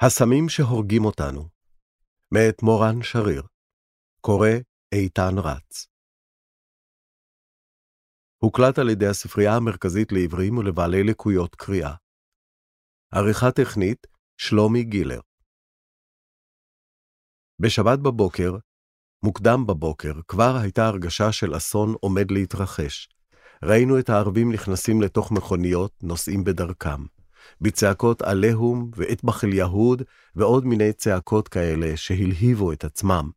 הסמים שהורגים אותנו, מאת מורן שריר, קורא איתן רץ. הוקלט על ידי הספרייה המרכזית לעברים ולבעלי לקויות קריאה. עריכה טכנית, שלומי גילר. בשבת בבוקר, מוקדם בבוקר, כבר הייתה הרגשה של אסון עומד להתרחש. ראינו את הערבים נכנסים לתוך מכוניות, נוסעים בדרכם. בצעקות עליהום ואטבח אל יהוד ועוד מיני צעקות כאלה שהלהיבו את עצמם.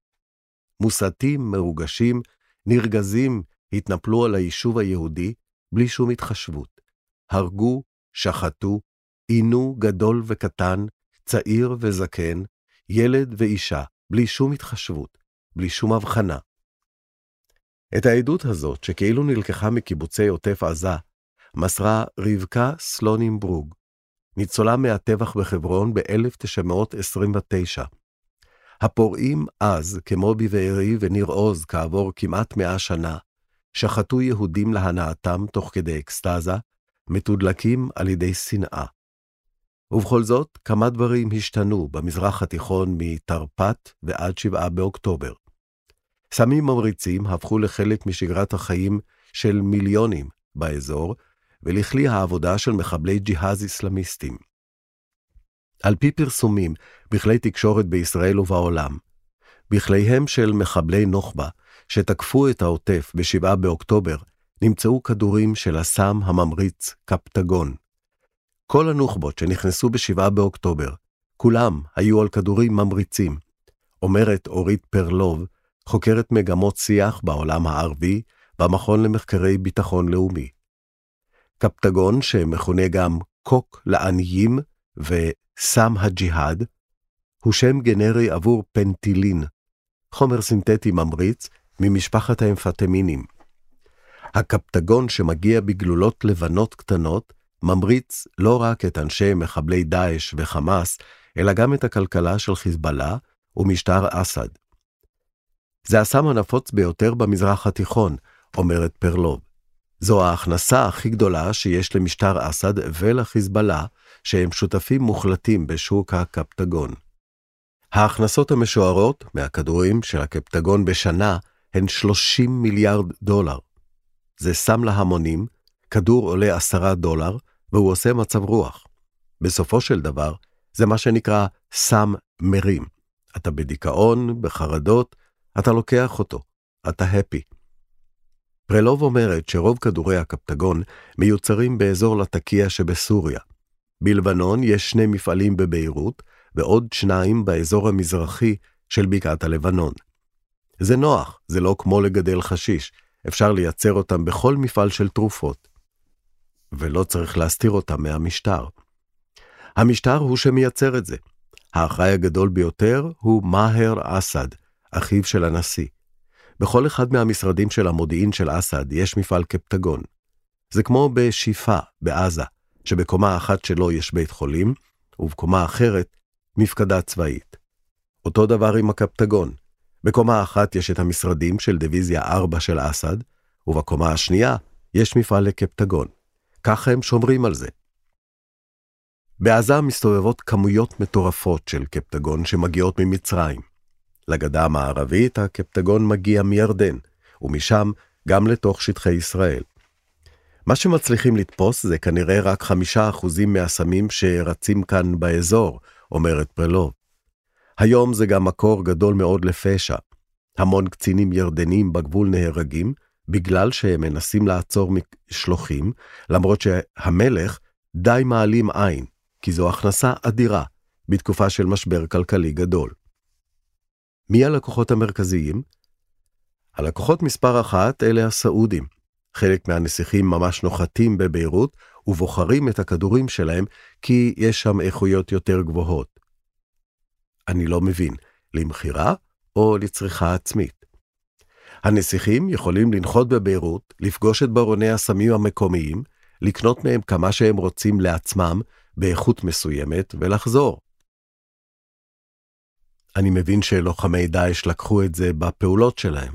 מוסתים, מרוגשים, נרגזים, התנפלו על היישוב היהודי בלי שום התחשבות. הרגו, שחטו, עינו גדול וקטן, צעיר וזקן, ילד ואישה, בלי שום התחשבות, בלי שום הבחנה. את העדות הזאת, שכאילו נלקחה מקיבוצי עוטף עזה, מסרה רבקה סלונימברוג, ניצולה מהטבח בחברון ב-1929. הפורעים אז, כמו בבארי וניר עוז כעבור כמעט מאה שנה, שחטו יהודים להנאתם תוך כדי אקסטזה, מתודלקים על ידי שנאה. ובכל זאת, כמה דברים השתנו במזרח התיכון מתרפ"ט ועד שבעה באוקטובר. סמים ממריצים הפכו לחלק משגרת החיים של מיליונים באזור, ולכלי העבודה של מחבלי ג'יהאז אסלאמיסטים. על פי פרסומים בכלי תקשורת בישראל ובעולם, בכליהם של מחבלי נוח'בה, שתקפו את העוטף ב-7 באוקטובר, נמצאו כדורים של הסם הממריץ קפטגון. כל הנוח'בות שנכנסו ב-7 באוקטובר, כולם היו על כדורים ממריצים. אומרת אורית פרלוב, חוקרת מגמות שיח בעולם הערבי במכון למחקרי ביטחון לאומי. קפטגון, שמכונה גם קוק לעניים וסם הג'יהאד, הוא שם גנרי עבור פנטילין, חומר סינתטי ממריץ ממשפחת האמפטמינים. הקפטגון שמגיע בגלולות לבנות קטנות, ממריץ לא רק את אנשי מחבלי דאעש וחמאס, אלא גם את הכלכלה של חיזבאללה ומשטר אסד. זה הסם הנפוץ ביותר במזרח התיכון, אומרת פרלוב. זו ההכנסה הכי גדולה שיש למשטר אסד ולחיזבאללה, שהם שותפים מוחלטים בשוק הקפטגון. ההכנסות המשוערות מהכדורים של הקפטגון בשנה הן 30 מיליארד דולר. זה סם להמונים, כדור עולה 10 דולר, והוא עושה מצב רוח. בסופו של דבר, זה מה שנקרא סם מרים. אתה בדיכאון, בחרדות, אתה לוקח אותו, אתה הפי. פרלוב אומרת שרוב כדורי הקפטגון מיוצרים באזור לטקיה שבסוריה. בלבנון יש שני מפעלים בביירות, ועוד שניים באזור המזרחי של בקעת הלבנון. זה נוח, זה לא כמו לגדל חשיש, אפשר לייצר אותם בכל מפעל של תרופות. ולא צריך להסתיר אותם מהמשטר. המשטר הוא שמייצר את זה. האחראי הגדול ביותר הוא מאהר אסד, אחיו של הנשיא. בכל אחד מהמשרדים של המודיעין של אסד יש מפעל קפטגון. זה כמו בשיפה, בעזה, שבקומה אחת שלו יש בית חולים, ובקומה אחרת, מפקדה צבאית. אותו דבר עם הקפטגון. בקומה אחת יש את המשרדים של דיוויזיה 4 של אסד, ובקומה השנייה יש מפעל לקפטגון. ככה הם שומרים על זה. בעזה מסתובבות כמויות מטורפות של קפטגון שמגיעות ממצרים. לגדה המערבית הקפטגון מגיע מירדן, ומשם גם לתוך שטחי ישראל. מה שמצליחים לתפוס זה כנראה רק חמישה אחוזים מהסמים שרצים כאן באזור, אומרת פרלוב. היום זה גם מקור גדול מאוד לפשע. המון קצינים ירדנים בגבול נהרגים, בגלל שהם מנסים לעצור משלוחים, למרות שהמלך די מעלים עין, כי זו הכנסה אדירה בתקופה של משבר כלכלי גדול. מי הלקוחות המרכזיים? הלקוחות מספר אחת אלה הסעודים. חלק מהנסיכים ממש נוחתים בביירות ובוחרים את הכדורים שלהם כי יש שם איכויות יותר גבוהות. אני לא מבין, למכירה או לצריכה עצמית? הנסיכים יכולים לנחות בביירות, לפגוש את ברוני הסמים המקומיים, לקנות מהם כמה שהם רוצים לעצמם באיכות מסוימת ולחזור. אני מבין שלוחמי דאעש לקחו את זה בפעולות שלהם.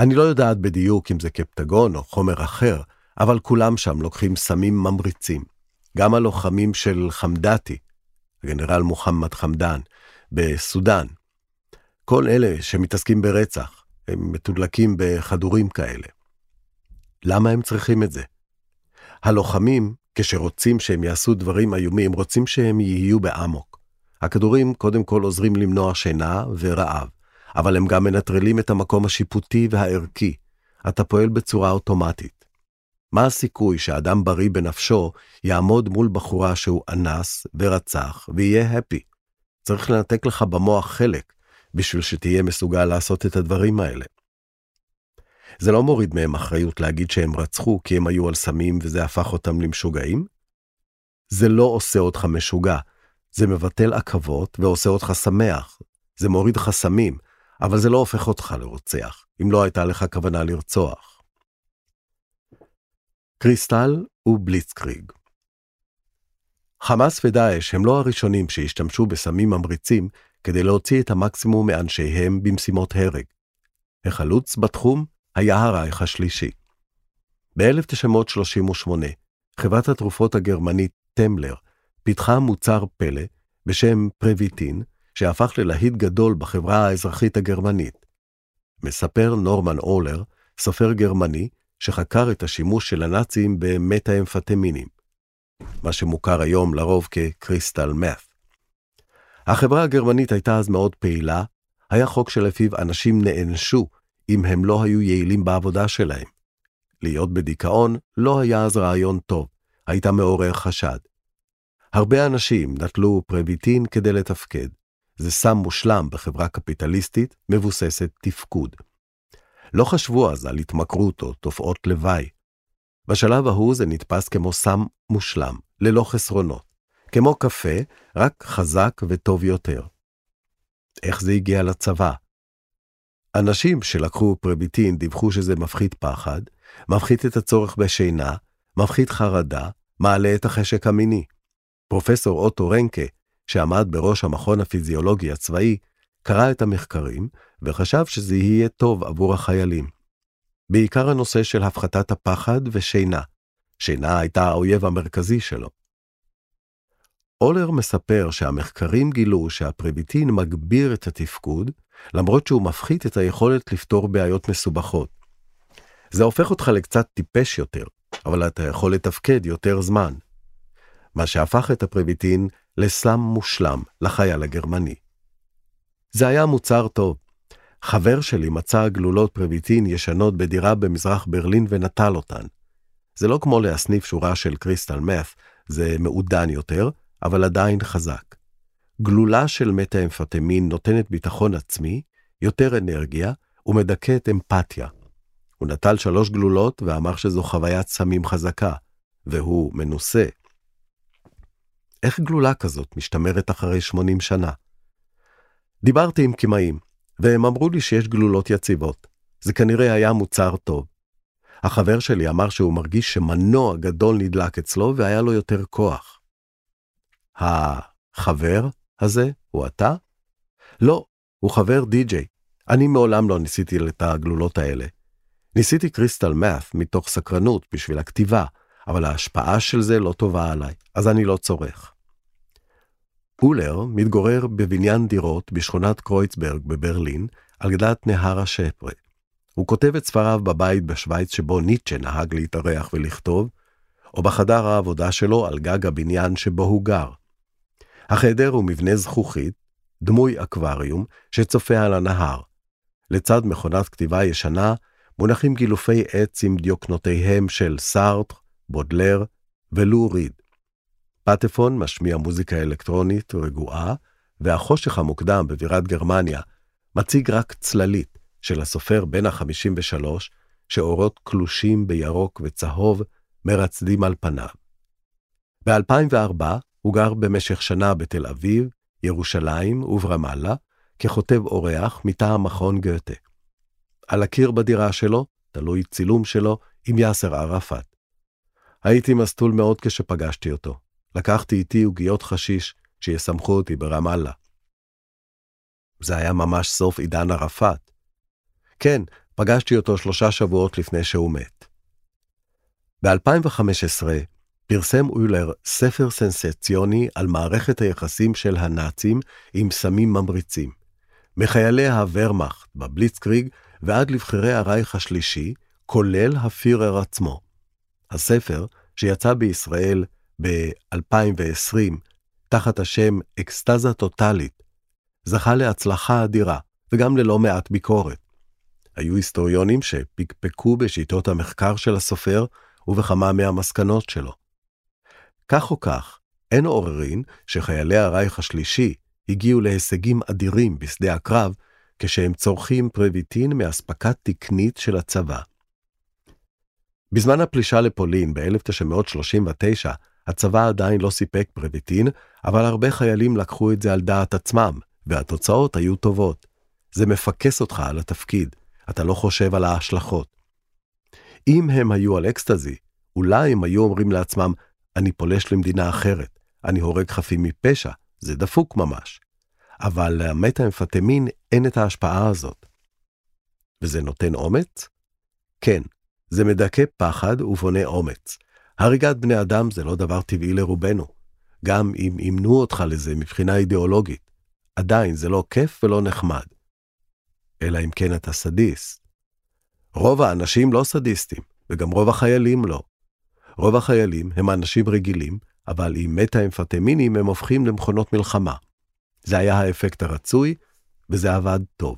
אני לא יודעת בדיוק אם זה קפטגון או חומר אחר, אבל כולם שם לוקחים סמים ממריצים. גם הלוחמים של חמדתי, גנרל מוחמד חמדאן, בסודאן. כל אלה שמתעסקים ברצח, הם מתודלקים בכדורים כאלה. למה הם צריכים את זה? הלוחמים, כשרוצים שהם יעשו דברים איומים, רוצים שהם יהיו באמוק. הכדורים קודם כל עוזרים למנוע שינה ורעב, אבל הם גם מנטרלים את המקום השיפוטי והערכי. אתה פועל בצורה אוטומטית. מה הסיכוי שאדם בריא בנפשו יעמוד מול בחורה שהוא אנס ורצח ויהיה הפי? צריך לנתק לך במוח חלק בשביל שתהיה מסוגל לעשות את הדברים האלה. זה לא מוריד מהם אחריות להגיד שהם רצחו כי הם היו על סמים וזה הפך אותם למשוגעים? זה לא עושה אותך משוגע, זה מבטל עכבות ועושה אותך שמח. זה מוריד חסמים, אבל זה לא הופך אותך לרוצח, אם לא הייתה לך כוונה לרצוח. קריסטל ובליצקריג חמאס ודאעש הם לא הראשונים שהשתמשו בסמים ממריצים כדי להוציא את המקסימום מאנשיהם במשימות הרג. החלוץ בתחום היה הרייך השלישי. ב-1938, חברת התרופות הגרמנית טמלר פיתחה מוצר פלא בשם פרביטין, שהפך ללהיט גדול בחברה האזרחית הגרמנית. מספר נורמן אולר, סופר גרמני, שחקר את השימוש של הנאצים במטה-אמפטמינים, מה שמוכר היום לרוב כקריסטל מת. החברה הגרמנית הייתה אז מאוד פעילה, היה חוק שלפיו אנשים נענשו אם הם לא היו יעילים בעבודה שלהם. להיות בדיכאון לא היה אז רעיון טוב, היית מעורר חשד. הרבה אנשים נטלו פרביטין כדי לתפקד. זה סם מושלם בחברה קפיטליסטית מבוססת תפקוד. לא חשבו אז על התמכרות או תופעות לוואי. בשלב ההוא זה נתפס כמו סם מושלם, ללא חסרונות. כמו קפה, רק חזק וטוב יותר. איך זה הגיע לצבא? אנשים שלקחו פרביטין דיווחו שזה מפחית פחד, מפחית את הצורך בשינה, מפחית חרדה, מעלה את החשק המיני. פרופסור אוטו רנקה, שעמד בראש המכון הפיזיולוגי הצבאי, קרא את המחקרים וחשב שזה יהיה טוב עבור החיילים. בעיקר הנושא של הפחתת הפחד ושינה. שינה הייתה האויב המרכזי שלו. אולר מספר שהמחקרים גילו שהפרביטין מגביר את התפקוד, למרות שהוא מפחית את היכולת לפתור בעיות מסובכות. זה הופך אותך לקצת טיפש יותר, אבל אתה יכול לתפקד יותר זמן. מה שהפך את הפרביטין לסם מושלם לחייל הגרמני. זה היה מוצר טוב. חבר שלי מצא גלולות פרביטין ישנות בדירה במזרח ברלין ונטל אותן. זה לא כמו להסניף שורה של קריסטל מת, זה מעודן יותר, אבל עדיין חזק. גלולה של מטה-אמפטמין נותנת ביטחון עצמי, יותר אנרגיה ומדכאת אמפתיה. הוא נטל שלוש גלולות ואמר שזו חוויית סמים חזקה, והוא מנוסה. איך גלולה כזאת משתמרת אחרי 80 שנה? דיברתי עם קמעים, והם אמרו לי שיש גלולות יציבות. זה כנראה היה מוצר טוב. החבר שלי אמר שהוא מרגיש שמנוע גדול נדלק אצלו והיה לו יותר כוח. החבר הזה הוא אתה? לא, הוא חבר די-ג'יי. אני מעולם לא ניסיתי את הגלולות האלה. ניסיתי קריסטל מאף מתוך סקרנות בשביל הכתיבה, אבל ההשפעה של זה לא טובה עליי, אז אני לא צורך. אולר מתגורר בבניין דירות בשכונת קרויצברג בברלין, על גדת נהר השפרה. הוא כותב את ספריו בבית בשוויץ שבו ניטשה נהג להתארח ולכתוב, או בחדר העבודה שלו על גג הבניין שבו הוא גר. החדר הוא מבנה זכוכית, דמוי אקווריום, שצופה על הנהר. לצד מכונת כתיבה ישנה, מונחים גילופי עץ עם דיוקנותיהם של סארטר, בודלר ולו ריד. פטפון משמיע מוזיקה אלקטרונית רגועה, והחושך המוקדם בבירת גרמניה מציג רק צללית של הסופר בן ה-53, שאורות קלושים בירוק וצהוב מרצדים על פניו. ב-2004 הוא גר במשך שנה בתל אביב, ירושלים וברמאללה, ככותב אורח מטעם מכון גתה. על הקיר בדירה שלו תלוי צילום שלו עם יאסר ערפאת. הייתי מסטול מאוד כשפגשתי אותו. לקחתי איתי עוגיות חשיש שיסמכו אותי ברמאללה. זה היה ממש סוף עידן ערפאת. כן, פגשתי אותו שלושה שבועות לפני שהוא מת. ב-2015 פרסם אוילר ספר סנסציוני על מערכת היחסים של הנאצים עם סמים ממריצים. מחיילי הוורמאכט בבליצקריג ועד לבחירי הרייך השלישי, כולל הפירר עצמו. הספר, שיצא בישראל ב-2020 תחת השם אקסטזה טוטאלית, זכה להצלחה אדירה וגם ללא מעט ביקורת. היו היסטוריונים שפקפקו בשיטות המחקר של הסופר ובכמה מהמסקנות שלו. כך או כך, אין עוררין שחיילי הרייך השלישי הגיעו להישגים אדירים בשדה הקרב כשהם צורכים פרביטין מאספקה תקנית של הצבא. בזמן הפלישה לפולין ב-1939, הצבא עדיין לא סיפק פרביטין, אבל הרבה חיילים לקחו את זה על דעת עצמם, והתוצאות היו טובות. זה מפקס אותך על התפקיד, אתה לא חושב על ההשלכות. אם הם היו על אקסטזי, אולי הם היו אומרים לעצמם, אני פולש למדינה אחרת, אני הורג חפים מפשע, זה דפוק ממש. אבל למטאמפטמין אין את ההשפעה הזאת. וזה נותן אומץ? כן, זה מדכא פחד ובונה אומץ. הריגת בני אדם זה לא דבר טבעי לרובנו, גם אם אימנו אותך לזה מבחינה אידיאולוגית. עדיין זה לא כיף ולא נחמד. אלא אם כן אתה סדיסט. רוב האנשים לא סדיסטים, וגם רוב החיילים לא. רוב החיילים הם אנשים רגילים, אבל עם מטה-אמפטמינים הם הופכים למכונות מלחמה. זה היה האפקט הרצוי, וזה עבד טוב.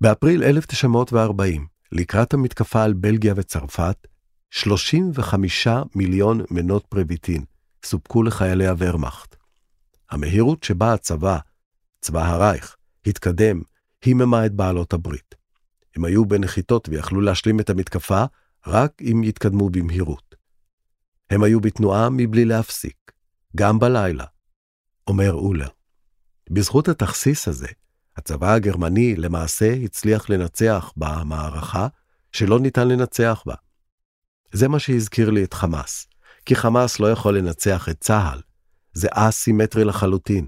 באפריל 1940, לקראת המתקפה על בלגיה וצרפת, 35 מיליון מנות פרביטין סופקו לחיילי הוורמאכט. המהירות שבה הצבא, צבא הרייך, התקדם, היממה את בעלות הברית. הם היו בנחיתות ויכלו להשלים את המתקפה רק אם יתקדמו במהירות. הם היו בתנועה מבלי להפסיק, גם בלילה, אומר אולר. בזכות התכסיס הזה, הצבא הגרמני למעשה הצליח לנצח במערכה שלא ניתן לנצח בה. זה מה שהזכיר לי את חמאס, כי חמאס לא יכול לנצח את צה"ל, זה אסימטרי לחלוטין,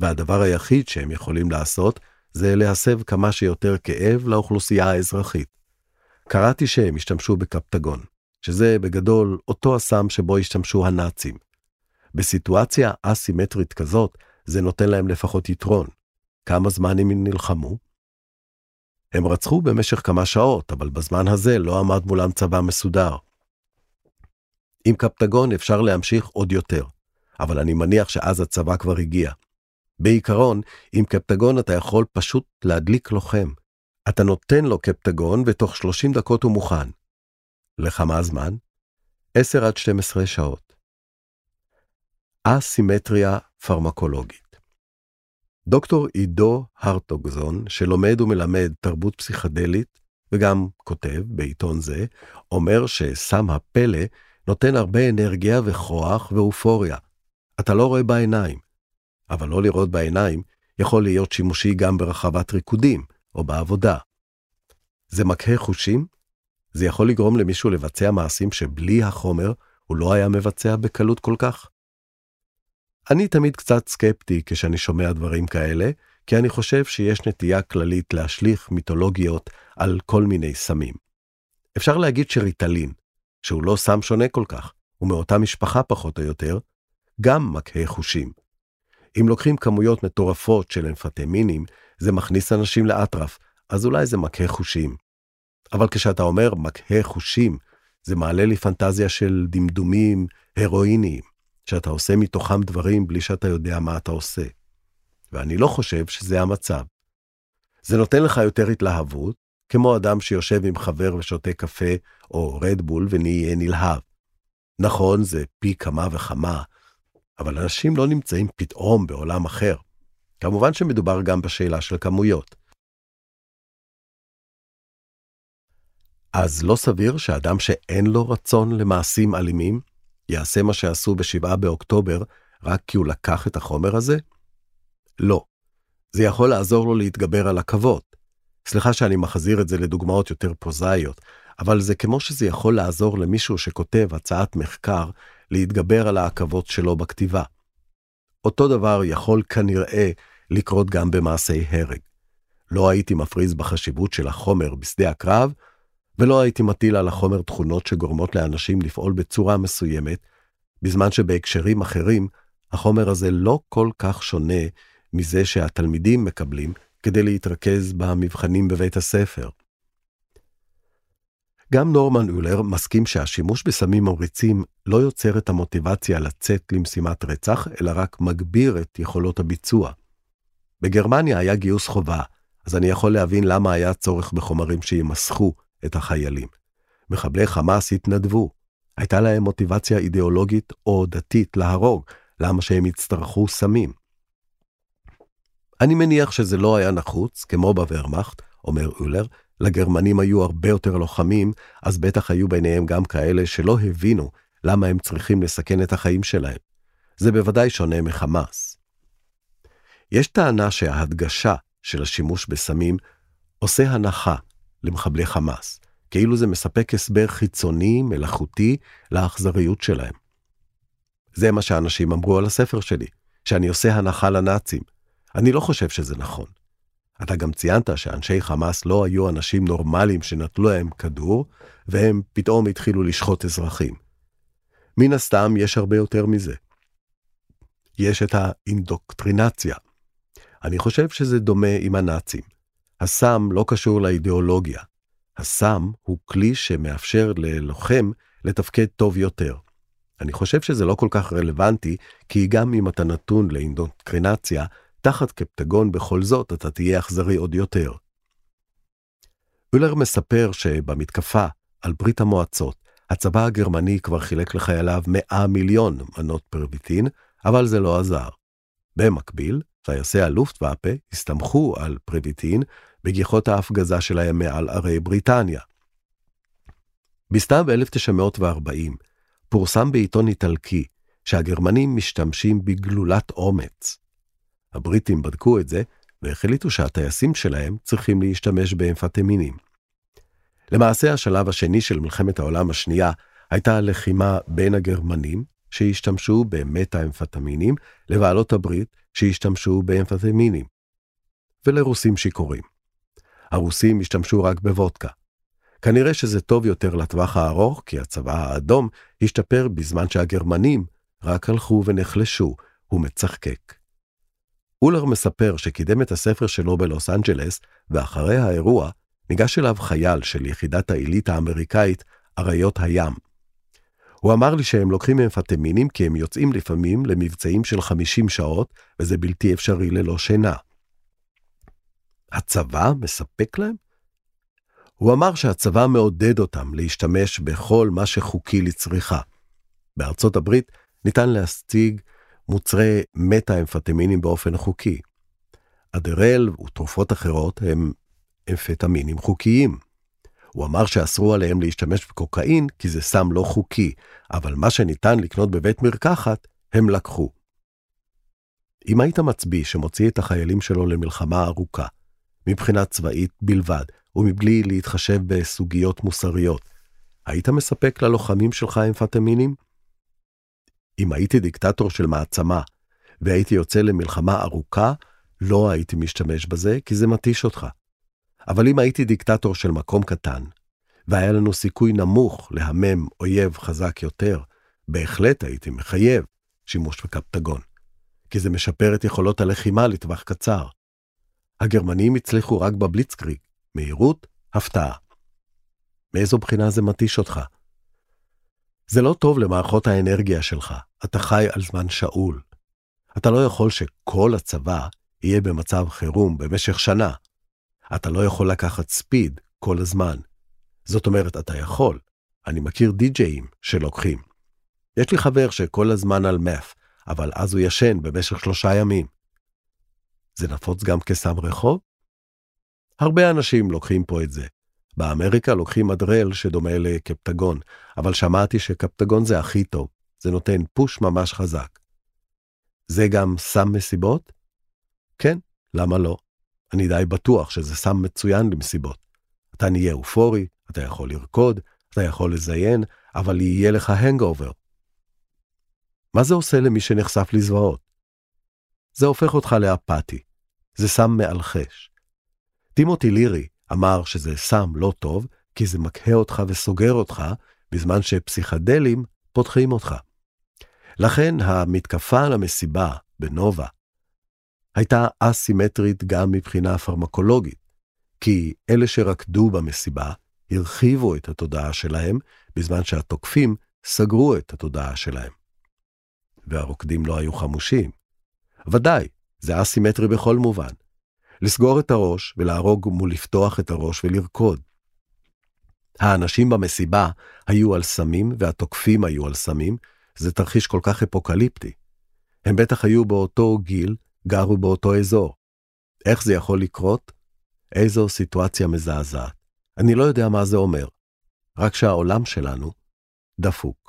והדבר היחיד שהם יכולים לעשות זה להסב כמה שיותר כאב לאוכלוסייה האזרחית. קראתי שהם השתמשו בקפטגון, שזה בגדול אותו הסם שבו השתמשו הנאצים. בסיטואציה אסימטרית כזאת, זה נותן להם לפחות יתרון. כמה זמן הם נלחמו? הם רצחו במשך כמה שעות, אבל בזמן הזה לא עמד מולם צבא מסודר. עם קפטגון אפשר להמשיך עוד יותר, אבל אני מניח שאז הצבא כבר הגיע. בעיקרון, עם קפטגון אתה יכול פשוט להדליק לוחם. אתה נותן לו קפטגון ותוך 30 דקות הוא מוכן. לכמה זמן? 10 עד 12 שעות. אסימטריה פרמקולוגית דוקטור עידו הרטוגזון, שלומד ומלמד תרבות פסיכדלית, וגם כותב בעיתון זה, אומר שסם הפלא נותן הרבה אנרגיה וכוח ואופוריה. אתה לא רואה בעיניים, אבל לא לראות בעיניים יכול להיות שימושי גם ברחבת ריקודים או בעבודה. זה מקהה חושים? זה יכול לגרום למישהו לבצע מעשים שבלי החומר הוא לא היה מבצע בקלות כל כך? אני תמיד קצת סקפטי כשאני שומע דברים כאלה, כי אני חושב שיש נטייה כללית להשליך מיתולוגיות על כל מיני סמים. אפשר להגיד שריטלין, שהוא לא סם שונה כל כך, ומאותה משפחה פחות או יותר, גם מקהה חושים. אם לוקחים כמויות מטורפות של אמפטמינים, זה מכניס אנשים לאטרף, אז אולי זה מקהה חושים. אבל כשאתה אומר מקהה חושים, זה מעלה לי פנטזיה של דמדומים הרואיניים, שאתה עושה מתוכם דברים בלי שאתה יודע מה אתה עושה. ואני לא חושב שזה המצב. זה נותן לך יותר התלהבות, כמו אדם שיושב עם חבר ושותה קפה או רדבול ונהיה נלהב. נכון, זה פי כמה וכמה, אבל אנשים לא נמצאים פתאום בעולם אחר. כמובן שמדובר גם בשאלה של כמויות. אז לא סביר שאדם שאין לו רצון למעשים אלימים, יעשה מה שעשו ב-7 באוקטובר רק כי הוא לקח את החומר הזה? לא. זה יכול לעזור לו להתגבר על עכבות. סליחה שאני מחזיר את זה לדוגמאות יותר פרוזאיות, אבל זה כמו שזה יכול לעזור למישהו שכותב הצעת מחקר להתגבר על העכבות שלו בכתיבה. אותו דבר יכול כנראה לקרות גם במעשי הרג. לא הייתי מפריז בחשיבות של החומר בשדה הקרב, ולא הייתי מטיל על החומר תכונות שגורמות לאנשים לפעול בצורה מסוימת, בזמן שבהקשרים אחרים, החומר הזה לא כל כך שונה מזה שהתלמידים מקבלים כדי להתרכז במבחנים בבית הספר. גם נורמן אולר מסכים שהשימוש בסמים מוריצים לא יוצר את המוטיבציה לצאת למשימת רצח, אלא רק מגביר את יכולות הביצוע. בגרמניה היה גיוס חובה, אז אני יכול להבין למה היה צורך בחומרים שימסכו את החיילים. מחבלי חמאס התנדבו. הייתה להם מוטיבציה אידיאולוגית או דתית להרוג, למה שהם יצטרכו סמים. אני מניח שזה לא היה נחוץ, כמו בוורמאכט, אומר אולר, לגרמנים היו הרבה יותר לוחמים, אז בטח היו ביניהם גם כאלה שלא הבינו למה הם צריכים לסכן את החיים שלהם. זה בוודאי שונה מחמאס. יש טענה שההדגשה של השימוש בסמים עושה הנחה למחבלי חמאס, כאילו זה מספק הסבר חיצוני, מלאכותי, לאכזריות שלהם. זה מה שאנשים אמרו על הספר שלי, שאני עושה הנחה לנאצים. אני לא חושב שזה נכון. אתה גם ציינת שאנשי חמאס לא היו אנשים נורמליים שנטלו להם כדור, והם פתאום התחילו לשחוט אזרחים. מן הסתם יש הרבה יותר מזה. יש את האינדוקטרינציה. אני חושב שזה דומה עם הנאצים. הסם לא קשור לאידיאולוגיה. הסם הוא כלי שמאפשר ללוחם לתפקד טוב יותר. אני חושב שזה לא כל כך רלוונטי, כי גם אם אתה נתון לאינדוקטרינציה, תחת קפטגון בכל זאת אתה תהיה אכזרי עוד יותר. אולר מספר שבמתקפה על ברית המועצות, הצבא הגרמני כבר חילק לחייליו 100 מיליון מנות פרביטין, אבל זה לא עזר. במקביל, טייסי הלופטוואפה הסתמכו על פרביטין בגיחות ההפגזה שלהם מעל ערי בריטניה. בסתיו 1940 פורסם בעיתון איטלקי שהגרמנים משתמשים בגלולת אומץ. הבריטים בדקו את זה, והחליטו שהטייסים שלהם צריכים להשתמש באמפטמינים. למעשה, השלב השני של מלחמת העולם השנייה הייתה לחימה בין הגרמנים, שהשתמשו במטה-אמפטמינים, לבעלות הברית, שהשתמשו באמפטמינים, ולרוסים שיכורים. הרוסים השתמשו רק בוודקה. כנראה שזה טוב יותר לטווח הארוך, כי הצבא האדום השתפר בזמן שהגרמנים רק הלכו ונחלשו, הוא מצחקק. אולר מספר שקידם את הספר שלו בלוס אנג'לס, ואחרי האירוע ניגש אליו חייל של יחידת העילית האמריקאית, אריות הים. הוא אמר לי שהם לוקחים אמפטמינים כי הם יוצאים לפעמים למבצעים של 50 שעות, וזה בלתי אפשרי ללא שינה. הצבא מספק להם? הוא אמר שהצבא מעודד אותם להשתמש בכל מה שחוקי לצריכה. בארצות הברית ניתן להשיג מוצרי מטה-אמפטמינים באופן חוקי. אדרל ותרופות אחרות הם אמפטמינים חוקיים. הוא אמר שאסרו עליהם להשתמש בקוקאין כי זה סם לא חוקי, אבל מה שניתן לקנות בבית מרקחת, הם לקחו. אם היית מצביא שמוציא את החיילים שלו למלחמה ארוכה, מבחינה צבאית בלבד, ומבלי להתחשב בסוגיות מוסריות, היית מספק ללוחמים שלך אמפטמינים? אם הייתי דיקטטור של מעצמה והייתי יוצא למלחמה ארוכה, לא הייתי משתמש בזה, כי זה מתיש אותך. אבל אם הייתי דיקטטור של מקום קטן, והיה לנו סיכוי נמוך להמם אויב חזק יותר, בהחלט הייתי מחייב שימוש בקפטגון, כי זה משפר את יכולות הלחימה לטווח קצר. הגרמנים הצליחו רק בבליצקריג, מהירות, הפתעה. מאיזו בחינה זה מתיש אותך? זה לא טוב למערכות האנרגיה שלך, אתה חי על זמן שאול. אתה לא יכול שכל הצבא יהיה במצב חירום במשך שנה. אתה לא יכול לקחת ספיד כל הזמן. זאת אומרת, אתה יכול. אני מכיר די-ג'אים שלוקחים. יש לי חבר שכל הזמן על מף, אבל אז הוא ישן במשך שלושה ימים. זה נפוץ גם כסם רחוב? הרבה אנשים לוקחים פה את זה. באמריקה לוקחים אדרל שדומה לקפטגון, אבל שמעתי שקפטגון זה הכי טוב, זה נותן פוש ממש חזק. זה גם סם מסיבות? כן, למה לא? אני די בטוח שזה סם מצוין למסיבות. אתה נהיה אופורי, אתה יכול לרקוד, אתה יכול לזיין, אבל יהיה לך הנגאובר. מה זה עושה למי שנחשף לזוועות? זה הופך אותך לאפתי. זה סם מאלחש. טימותי לירי אמר שזה סם לא טוב, כי זה מקהה אותך וסוגר אותך, בזמן שפסיכדלים פותחים אותך. לכן המתקפה על המסיבה בנובה הייתה אסימטרית גם מבחינה פרמקולוגית, כי אלה שרקדו במסיבה הרחיבו את התודעה שלהם, בזמן שהתוקפים סגרו את התודעה שלהם. והרוקדים לא היו חמושים. ודאי, זה אסימטרי בכל מובן. לסגור את הראש ולהרוג מול לפתוח את הראש ולרקוד. האנשים במסיבה היו על סמים והתוקפים היו על סמים, זה תרחיש כל כך אפוקליפטי. הם בטח היו באותו גיל, גרו באותו אזור. איך זה יכול לקרות? איזו סיטואציה מזעזעת. אני לא יודע מה זה אומר, רק שהעולם שלנו דפוק.